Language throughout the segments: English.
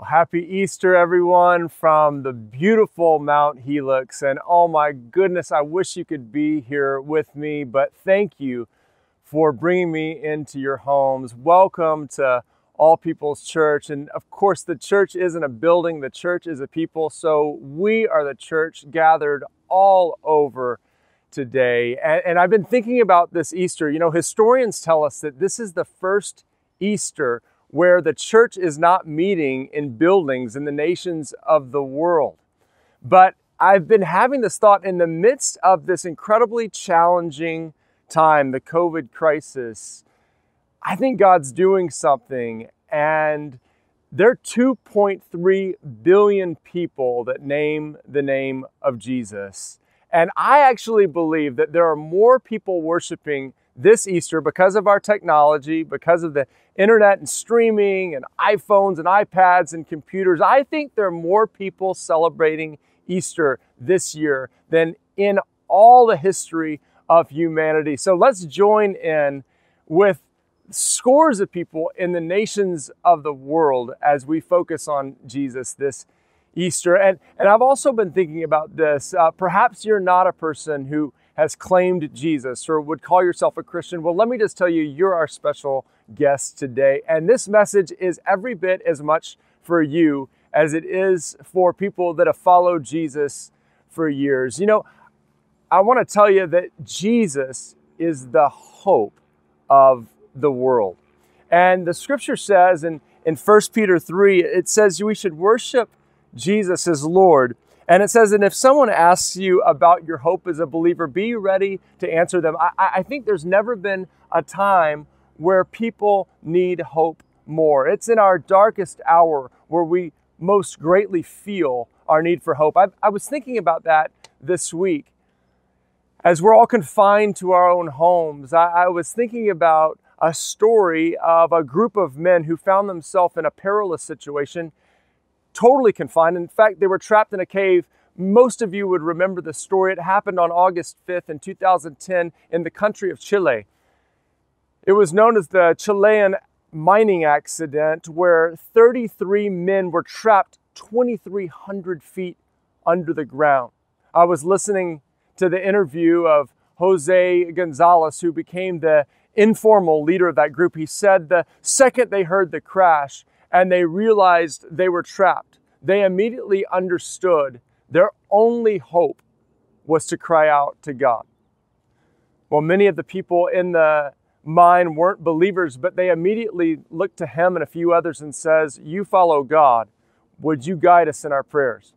Well, happy Easter, everyone, from the beautiful Mount Helix. And oh my goodness, I wish you could be here with me, but thank you for bringing me into your homes. Welcome to All People's Church. And of course, the church isn't a building, the church is a people. So we are the church gathered all over today. And, and I've been thinking about this Easter. You know, historians tell us that this is the first Easter where the church is not meeting in buildings in the nations of the world. But I've been having this thought in the midst of this incredibly challenging time, the COVID crisis. I think God's doing something, and there are 2.3 billion people that name the name of Jesus. And I actually believe that there are more people worshiping this Easter because of our technology, because of the internet and streaming and iPhones and iPads and computers. I think there are more people celebrating Easter this year than in all the history of humanity. So let's join in with scores of people in the nations of the world as we focus on Jesus this Easter. And, and I've also been thinking about this. Uh, perhaps you're not a person who has claimed Jesus or would call yourself a Christian, well, let me just tell you, you're our special guest today. And this message is every bit as much for you as it is for people that have followed Jesus for years. You know, I want to tell you that Jesus is the hope of the world. And the scripture says in, in 1 Peter 3, it says we should worship Jesus as Lord and it says, and if someone asks you about your hope as a believer, be ready to answer them. I, I think there's never been a time where people need hope more. It's in our darkest hour where we most greatly feel our need for hope. I, I was thinking about that this week. As we're all confined to our own homes, I, I was thinking about a story of a group of men who found themselves in a perilous situation totally confined. In fact, they were trapped in a cave. Most of you would remember the story. It happened on August 5th in 2010 in the country of Chile. It was known as the Chilean mining accident, where 33 men were trapped 2,300 feet under the ground. I was listening to the interview of Jose Gonzalez, who became the informal leader of that group. He said the second they heard the crash, and they realized they were trapped, they immediately understood their only hope was to cry out to God. Well, many of the people in the mine weren't believers, but they immediately looked to him and a few others and says, "You follow God. Would you guide us in our prayers?"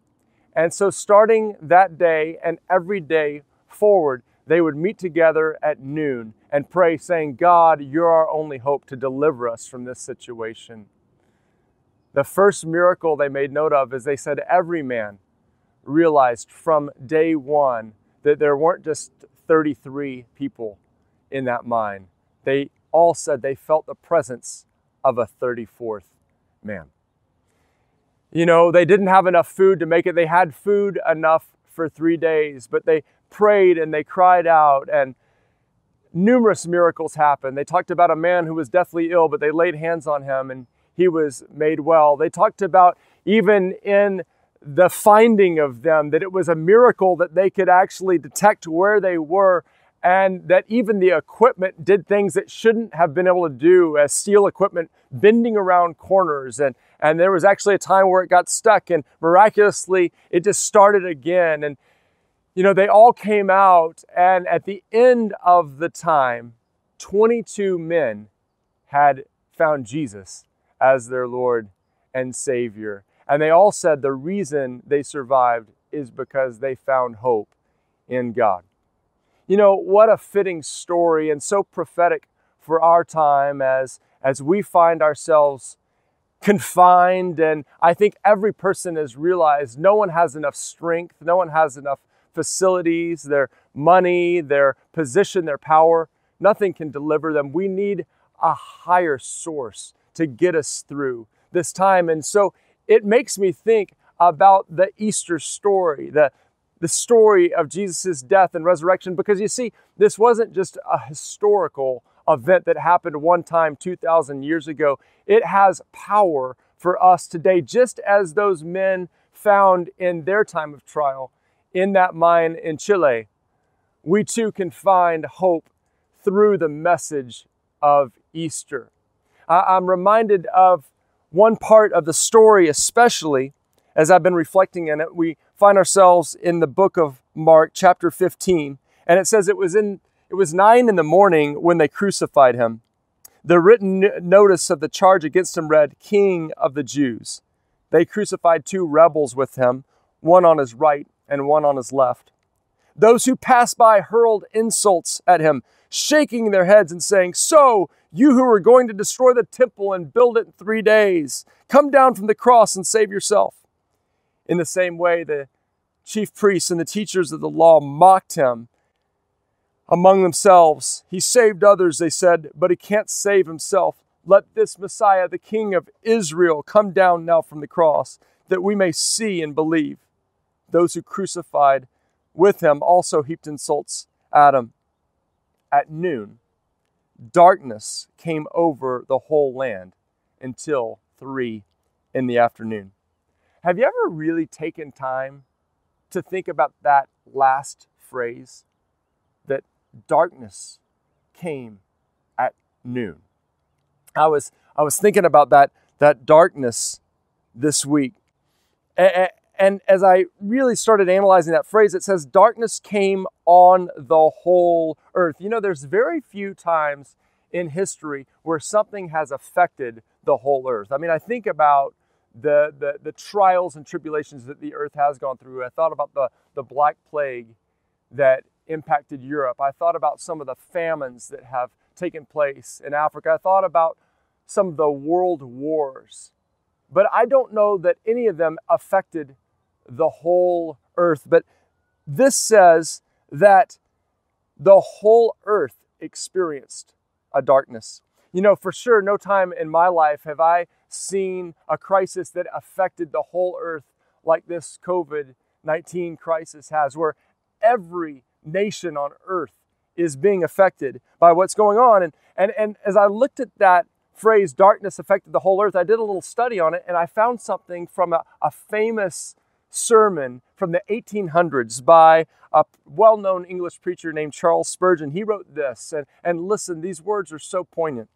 And so starting that day and every day forward, they would meet together at noon and pray saying, "God, you're our only hope to deliver us from this situation." The first miracle they made note of is they said every man realized from day one that there weren't just 33 people in that mine. They all said they felt the presence of a 34th man. You know, they didn't have enough food to make it. They had food enough for three days, but they prayed and they cried out, and numerous miracles happened. They talked about a man who was deathly ill, but they laid hands on him and he was made well. They talked about even in the finding of them that it was a miracle that they could actually detect where they were and that even the equipment did things that shouldn't have been able to do as steel equipment bending around corners and and there was actually a time where it got stuck and miraculously it just started again and you know they all came out and at the end of the time 22 men had found Jesus as their Lord and Savior. And they all said the reason they survived is because they found hope in God. You know, what a fitting story and so prophetic for our time as, as we find ourselves confined. And I think every person has realized no one has enough strength, no one has enough facilities, their money, their position, their power. Nothing can deliver them. We need a higher source to get us through this time. And so it makes me think about the Easter story, the, the story of Jesus' death and resurrection, because you see, this wasn't just a historical event that happened one time 2,000 years ago. It has power for us today, just as those men found in their time of trial in that mine in Chile. We too can find hope through the message of Easter. I'm reminded of one part of the story, especially as I've been reflecting in it. We find ourselves in the book of Mark, chapter 15, and it says it was in it was nine in the morning when they crucified him. The written notice of the charge against him read, King of the Jews. They crucified two rebels with him, one on his right and one on his left. Those who passed by hurled insults at him, shaking their heads and saying, So, you who are going to destroy the temple and build it in three days, come down from the cross and save yourself. In the same way, the chief priests and the teachers of the law mocked him among themselves. He saved others, they said, but he can't save himself. Let this Messiah, the King of Israel, come down now from the cross, that we may see and believe. Those who crucified with him also heaped insults at him. At noon, darkness came over the whole land until three in the afternoon. Have you ever really taken time to think about that last phrase? That darkness came at noon. I was I was thinking about that that darkness this week. And, as I really started analyzing that phrase, it says darkness came on the whole earth. You know, there's very few times in history where something has affected the whole earth. I mean, I think about the, the, the trials and tribulations that the earth has gone through. I thought about the, the Black Plague that impacted Europe. I thought about some of the famines that have taken place in Africa. I thought about some of the world wars. But I don't know that any of them affected the whole earth. But this says that the whole earth experienced a darkness. You know, for sure, no time in my life have I seen a crisis that affected the whole earth like this COVID 19 crisis has, where every nation on earth is being affected by what's going on. And, and, and as I looked at that phrase, darkness affected the whole earth, I did a little study on it and I found something from a, a famous sermon from the 1800s by a well known English preacher named Charles Spurgeon. He wrote this, and, and listen, these words are so poignant.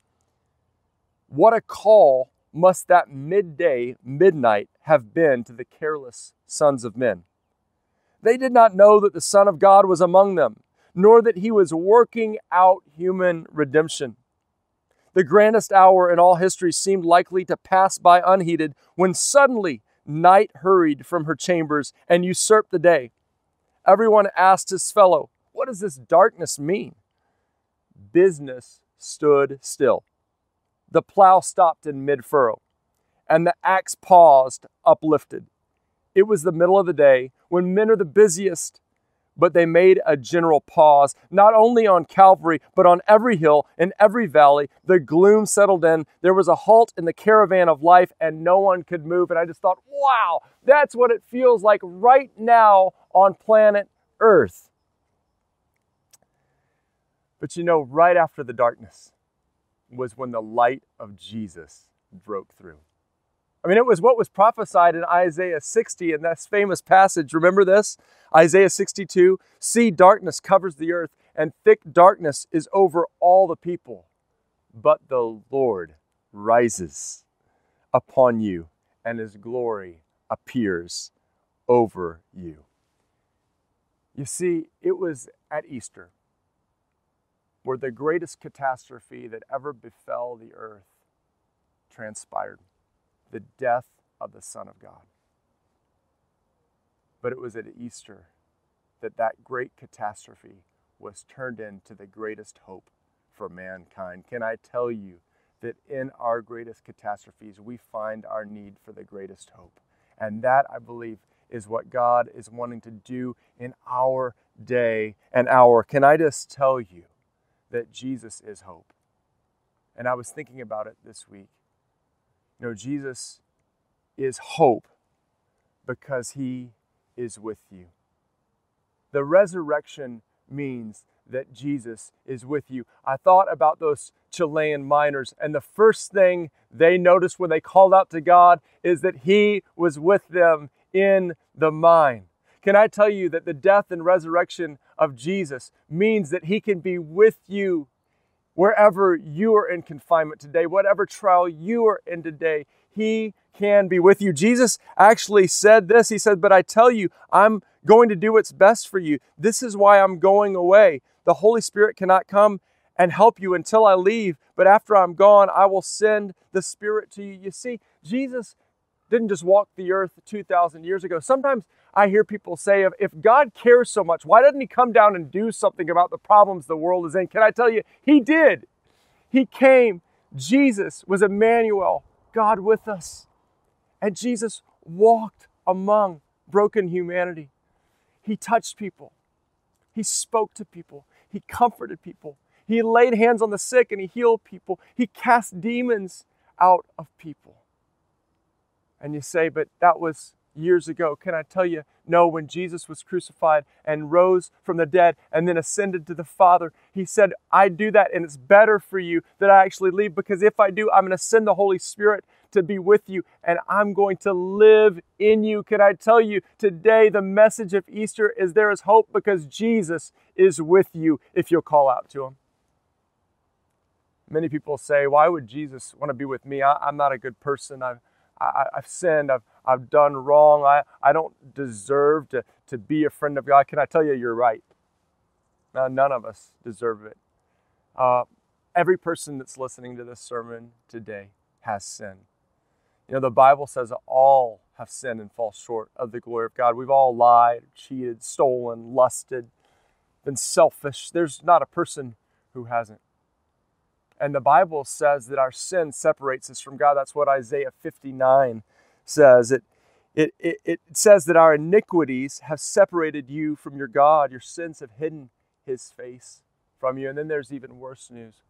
What a call must that midday, midnight have been to the careless sons of men. They did not know that the Son of God was among them, nor that he was working out human redemption. The grandest hour in all history seemed likely to pass by unheeded when suddenly night hurried from her chambers and usurped the day. Everyone asked his fellow, What does this darkness mean? Business stood still. The plow stopped in mid furrow, and the axe paused uplifted. It was the middle of the day when men are the busiest, but they made a general pause, not only on Calvary, but on every hill, in every valley. The gloom settled in. There was a halt in the caravan of life, and no one could move. And I just thought, wow, that's what it feels like right now on planet Earth. But you know, right after the darkness was when the light of Jesus broke through. I mean, it was what was prophesied in Isaiah 60 in that famous passage. Remember this? Isaiah 62 See, darkness covers the earth, and thick darkness is over all the people. But the Lord rises upon you, and his glory appears over you. You see, it was at Easter where the greatest catastrophe that ever befell the earth transpired the death of the Son of God. But it was at Easter that that great catastrophe was turned into the greatest hope for mankind. Can I tell you that in our greatest catastrophes, we find our need for the greatest hope? And that, I believe, is what God is wanting to do in our day and hour. Can I just tell you that Jesus is hope? And I was thinking about it this week. You know, Jesus is hope because he is with you. The resurrection means that Jesus is with you. I thought about those Chilean miners, and the first thing they noticed when they called out to God is that He was with them in the mine. Can I tell you that the death and resurrection of Jesus means that He can be with you wherever you are in confinement today, whatever trial you are in today? He can be with you. Jesus actually said this He said, But I tell you, I'm going to do what's best for you. This is why I'm going away. The Holy Spirit cannot come and help you until I leave, but after I'm gone, I will send the Spirit to you. You see, Jesus didn't just walk the earth 2,000 years ago. Sometimes I hear people say, if God cares so much, why doesn't He come down and do something about the problems the world is in? Can I tell you, He did. He came. Jesus was Emmanuel, God with us. And Jesus walked among broken humanity. He touched people. He spoke to people. He comforted people. He laid hands on the sick and he healed people. He cast demons out of people. And you say, but that was years ago. Can I tell you, no, when Jesus was crucified and rose from the dead and then ascended to the Father, he said, I do that and it's better for you that I actually leave because if I do, I'm going to send the Holy Spirit to be with you and I'm going to live in you. Can I tell you today the message of Easter is there is hope because Jesus is with you if you'll call out to him. Many people say, Why would Jesus want to be with me? I, am not a good person. I've, I, have sinned. I've, I've done wrong. I, I don't deserve to, to be a friend of God. Can I tell you, you're right? None of us deserve it. Uh, every person that's listening to this sermon today has sinned. You know, the Bible says all have sinned and fall short of the glory of God. We've all lied, cheated, stolen, lusted, been selfish. There's not a person who hasn't. And the Bible says that our sin separates us from God. That's what Isaiah 59 says. It, it, it, it says that our iniquities have separated you from your God. Your sins have hidden his face from you. And then there's even worse news.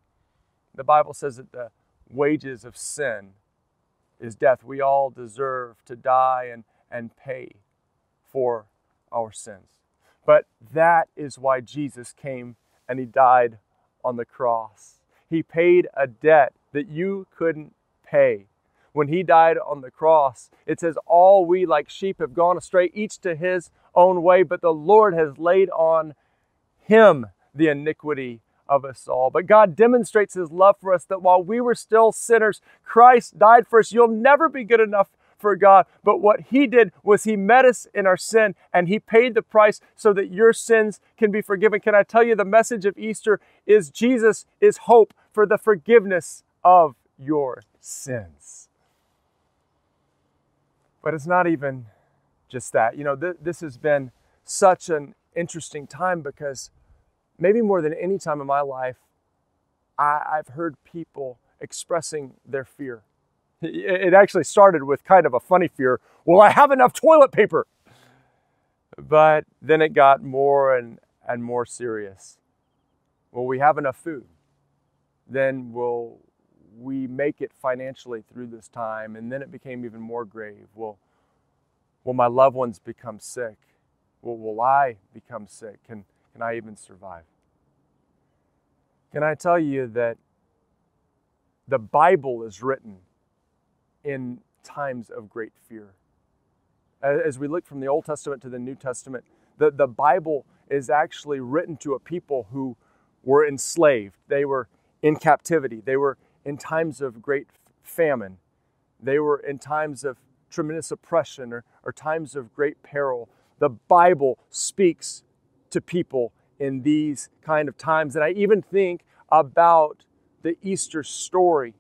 The Bible says that the wages of sin is death. We all deserve to die and, and pay for our sins. But that is why Jesus came and he died on the cross. He paid a debt that you couldn't pay. When he died on the cross, it says, All we like sheep have gone astray, each to his own way, but the Lord has laid on him the iniquity of us all. But God demonstrates his love for us that while we were still sinners, Christ died for us. You'll never be good enough for God. But what he did was he met us in our sin and he paid the price so that your sins can be forgiven. Can I tell you the message of Easter is Jesus is hope for the forgiveness of your sins. But it's not even just that. You know, th- this has been such an interesting time because maybe more than any time in my life, I, I've heard people expressing their fear. It actually started with kind of a funny fear will I have enough toilet paper? But then it got more and, and more serious. Will we have enough food? Then will we make it financially through this time? And then it became even more grave. Will, will my loved ones become sick? Will, will I become sick? Can, can I even survive? Can I tell you that the Bible is written in times of great fear? As we look from the Old Testament to the New Testament, the, the Bible is actually written to a people who were enslaved. They were in captivity. They were in times of great famine. They were in times of tremendous oppression or, or times of great peril. The Bible speaks to people in these kind of times. And I even think about the Easter story.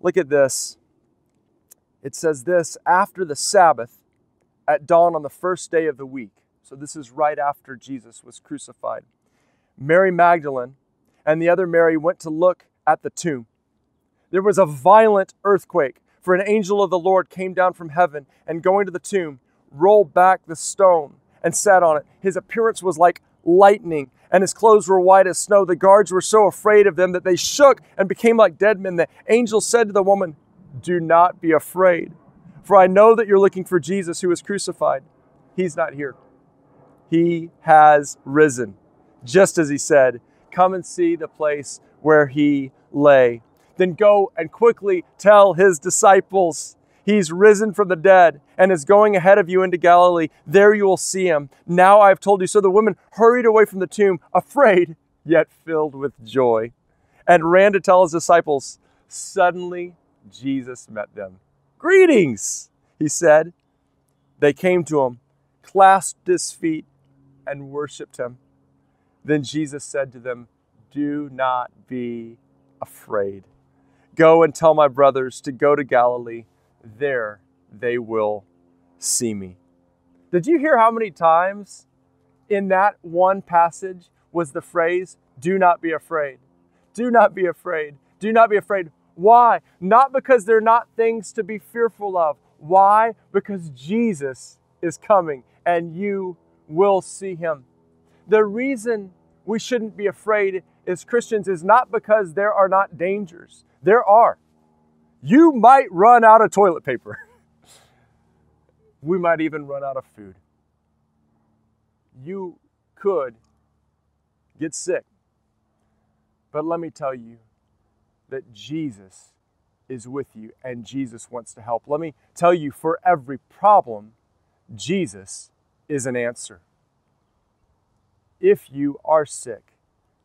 Look at this. It says this after the Sabbath, at dawn on the first day of the week. So this is right after Jesus was crucified. Mary Magdalene and the other Mary went to look at the tomb. There was a violent earthquake, for an angel of the Lord came down from heaven and going to the tomb, rolled back the stone and sat on it. His appearance was like lightning, and his clothes were white as snow. The guards were so afraid of them that they shook and became like dead men. The angel said to the woman, Do not be afraid, for I know that you're looking for Jesus who was crucified. He's not here. he has risen. Just as he said, Come and see the place where he lay. Then go and quickly tell his disciples, He's risen from the dead and is going ahead of you into Galilee. There you will see him. Now I have told you. So the women hurried away from the tomb, afraid, yet filled with joy, and ran to tell his disciples. Suddenly, Jesus met them. Greetings, he said. They came to him, clasped his feet, and worshiped him. Then Jesus said to them, Do not be afraid. Go and tell my brothers to go to Galilee. There they will see me. Did you hear how many times in that one passage was the phrase, Do not be afraid? Do not be afraid. Do not be afraid. Why? Not because they're not things to be fearful of. Why? Because Jesus is coming and you will see him. The reason we shouldn't be afraid as Christians is not because there are not dangers. There are. You might run out of toilet paper. we might even run out of food. You could get sick. But let me tell you that Jesus is with you and Jesus wants to help. Let me tell you for every problem, Jesus is an answer. If you are sick,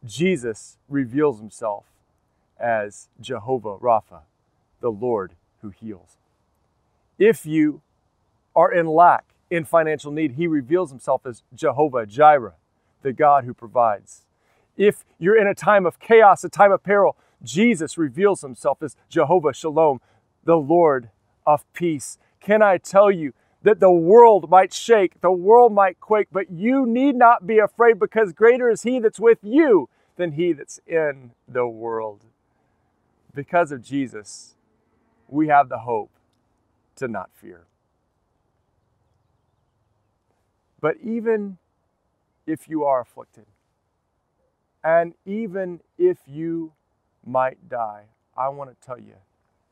Jesus reveals himself as Jehovah Rapha, the Lord who heals. If you are in lack, in financial need, he reveals himself as Jehovah Jireh, the God who provides. If you're in a time of chaos, a time of peril, Jesus reveals himself as Jehovah Shalom, the Lord of peace. Can I tell you that the world might shake, the world might quake, but you need not be afraid because greater is he that's with you than he that's in the world. Because of Jesus, we have the hope to not fear. But even if you are afflicted, and even if you might die, I want to tell you,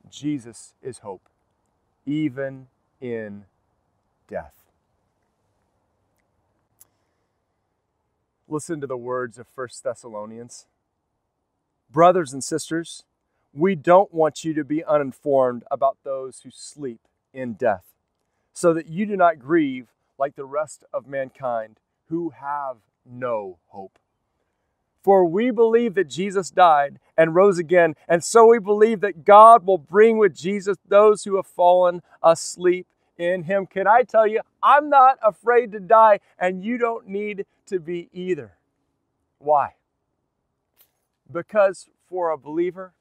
Jesus is hope, even in death. Listen to the words of 1 Thessalonians. Brothers and sisters, we don't want you to be uninformed about those who sleep in death, so that you do not grieve like the rest of mankind who have no hope. For we believe that Jesus died and rose again, and so we believe that God will bring with Jesus those who have fallen asleep in Him. Can I tell you, I'm not afraid to die, and you don't need to be either. Why? Because for a believer,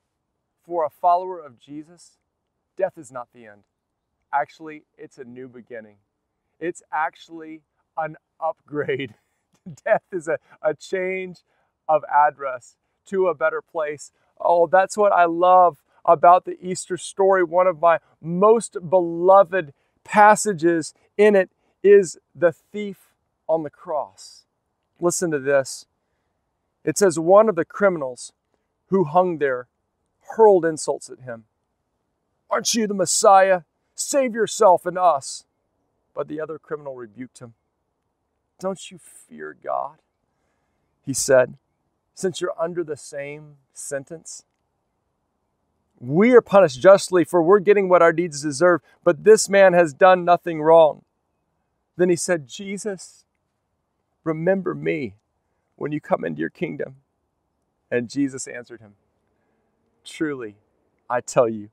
for a follower of Jesus, death is not the end. Actually, it's a new beginning. It's actually an upgrade. death is a, a change of address to a better place. Oh, that's what I love about the Easter story. One of my most beloved passages in it is the thief on the cross. Listen to this. It says, One of the criminals who hung there hurled insults at him. Aren't you the Messiah? Save yourself and us. But the other criminal rebuked him. Don't you fear God? He said since you're under the same sentence? We are punished justly, for we're getting what our deeds deserve, but this man has done nothing wrong. Then he said, Jesus, remember me when you come into your kingdom. And Jesus answered him, Truly, I tell you,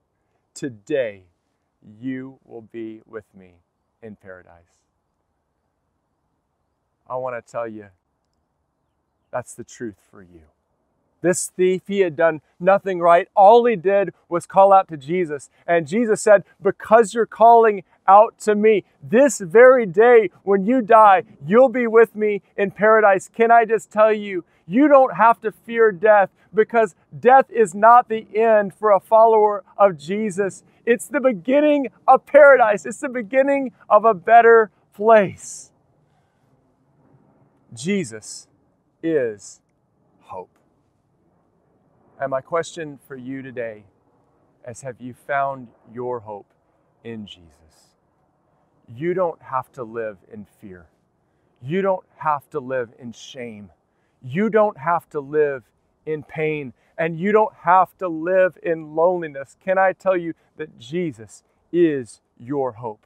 today you will be with me in paradise. I want to tell you that's the truth for you. This thief, he had done nothing right. All he did was call out to Jesus. And Jesus said, Because you're calling out to me, this very day when you die, you'll be with me in paradise. Can I just tell you, you don't have to fear death because death is not the end for a follower of Jesus. It's the beginning of paradise, it's the beginning of a better place. Jesus is hope. And my question for you today is have you found your hope in Jesus? You don't have to live in fear. You don't have to live in shame. You don't have to live in pain. And you don't have to live in loneliness. Can I tell you that Jesus is your hope?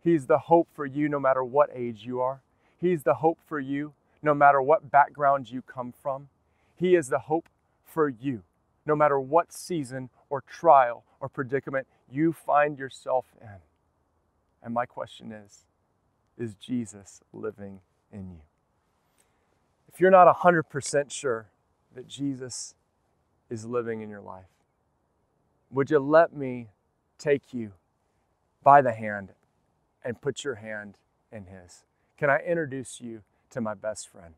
He's the hope for you no matter what age you are. He's the hope for you no matter what background you come from. He is the hope for you no matter what season or trial or predicament you find yourself in. And my question is Is Jesus living in you? If you're not 100% sure that Jesus is living in your life, would you let me take you by the hand and put your hand in His? Can I introduce you to my best friend?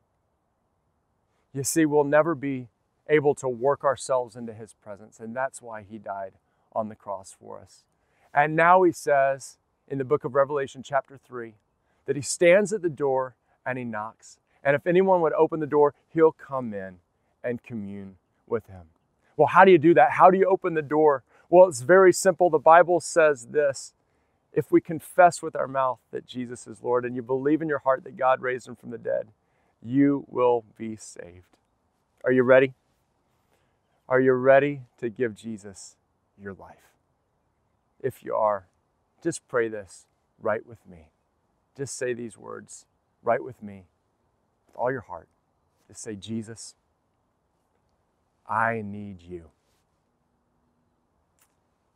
You see, we'll never be able to work ourselves into His presence, and that's why He died on the cross for us. And now He says in the book of Revelation, chapter 3, that He stands at the door and He knocks. And if anyone would open the door, He'll come in and commune with Him. Well, how do you do that? How do you open the door? Well, it's very simple. The Bible says this if we confess with our mouth that Jesus is Lord and you believe in your heart that God raised him from the dead, you will be saved. Are you ready? Are you ready to give Jesus your life? If you are, just pray this right with me. Just say these words right with me with all your heart. Just say, Jesus, I need you.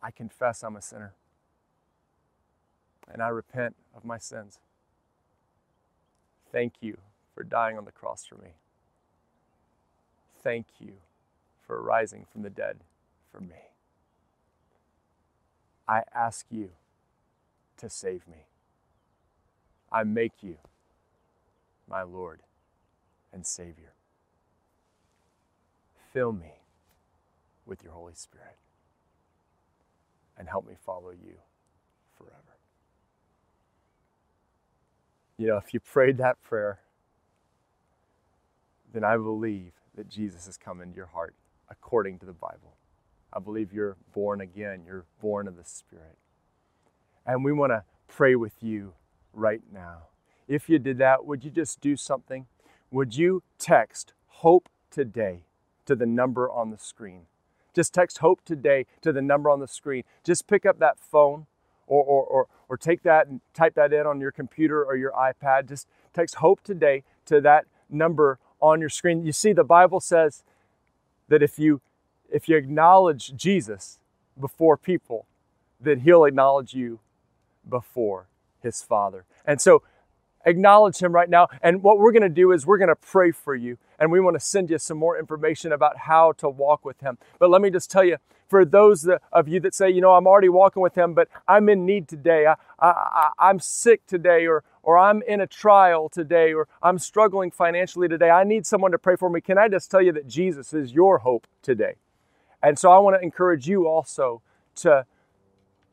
I confess I'm a sinner and I repent of my sins. Thank you for dying on the cross for me. Thank you for rising from the dead for me. I ask you to save me. I make you my Lord and Savior. Fill me with your Holy Spirit and help me follow you forever. You know, if you prayed that prayer, then I believe that Jesus has come into your heart according to the Bible. I believe you're born again, you're born of the Spirit. And we want to pray with you right now. If you did that, would you just do something? Would you text hope today to the number on the screen? Just text hope today to the number on the screen. Just pick up that phone or, or, or, or take that and type that in on your computer or your iPad. Just text hope today to that number on your screen. You see, the Bible says that if you if you acknowledge Jesus before people, then he'll acknowledge you before his Father. And so acknowledge him right now. And what we're going to do is we're going to pray for you and we want to send you some more information about how to walk with him. But let me just tell you, for those of you that say, you know, I'm already walking with him, but I'm in need today, I, I, I, I, am sick today, or, or I'm in a trial today, or I'm struggling financially today, I need someone to pray for me. Can I just tell you that Jesus is your hope today? And so I want to encourage you also to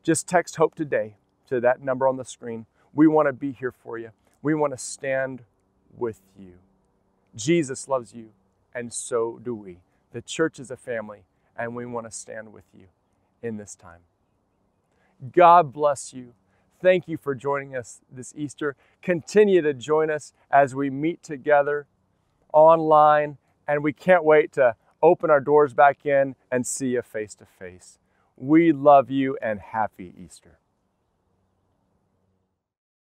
just text hope today to that number on the screen. We want to be here for you. We want to stand with you. Jesus loves you, and so do we. The church is a family, and we want to stand with you in this time. God bless you. Thank you for joining us this Easter. Continue to join us as we meet together online, and we can't wait to open our doors back in and see you face to face. We love you and happy Easter.